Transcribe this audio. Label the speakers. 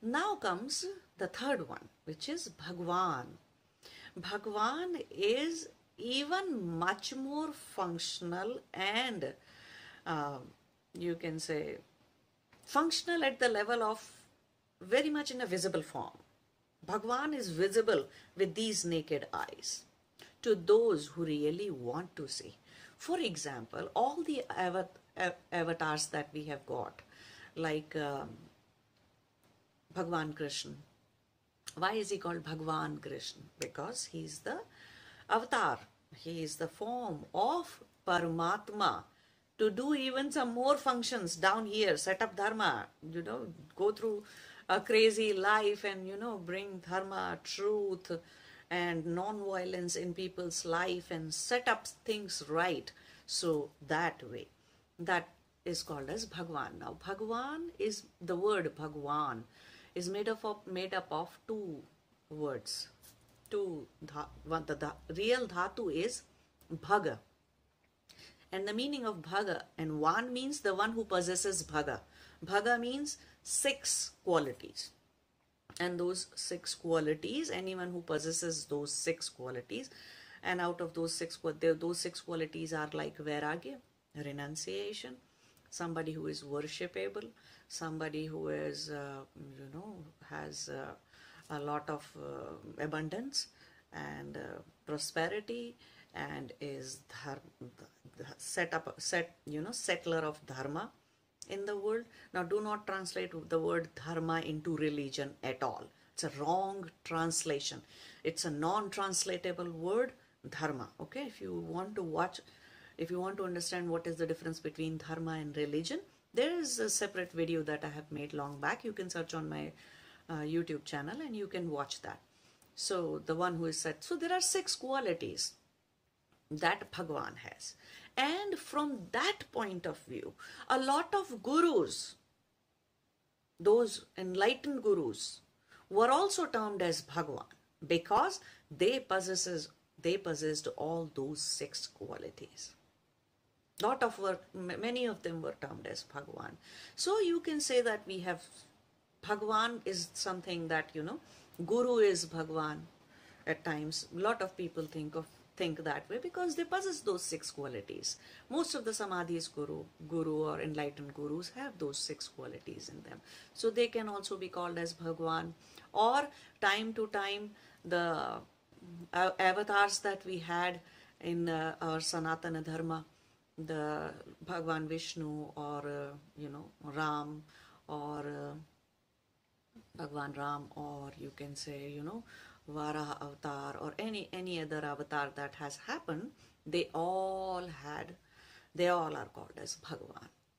Speaker 1: Now comes the third one, which is Bhagwan. Bhagwan is even much more functional and uh, you can say functional at the level of very much in a visible form. Bhagwan is visible with these naked eyes to those who really want to see. For example, all the avatars that we have got, like um, Bhagwan Krishna. Why is he called Bhagwan Krishna? Because he is the avatar, he is the form of Paramatma to do even some more functions down here, set up dharma, you know, go through a crazy life and, you know, bring dharma, truth, and non-violence in people's life and set up things right. So that way, that is called as Bhagwan. Now, Bhagwan is the word Bhagwan is made up of made up of two words. Two one the, the real dhatu is bhaga. And the meaning of bhaga and one means the one who possesses bhaga. Bhaga means six qualities. And those six qualities, anyone who possesses those six qualities, and out of those six, those six qualities are like vairagya, renunciation, somebody who is worshipable, somebody who is, uh, has uh, a lot of uh, abundance and uh, prosperity and is set up, set, you know, settler of dharma in the world. Now, do not translate the word dharma into religion at all. It's a wrong translation. It's a non-translatable word, dharma. Okay, if you want to watch if you want to understand what is the difference between dharma and religion, there is a separate video that I have made long back. You can search on my uh, YouTube channel and you can watch that. So the one who is said, so there are six qualities that Bhagwan has. And from that point of view, a lot of gurus, those enlightened gurus, were also termed as Bhagwan because they possesses they possessed all those six qualities lot of work many of them were termed as bhagwan so you can say that we have bhagwan is something that you know guru is bhagwan at times. A lot of people think of think that way because they possess those six qualities. Most of the samadhis guru guru or enlightened gurus have those six qualities in them. So they can also be called as bhagwan or time to time the uh, avatars that we had in uh, our sanatana dharma the Bhagwan Vishnu or uh, you know Ram or uh, Bhagwan Ram or you can say you know Varaha avatar or any any other avatar that has happened they all had they all are called as Bhagwan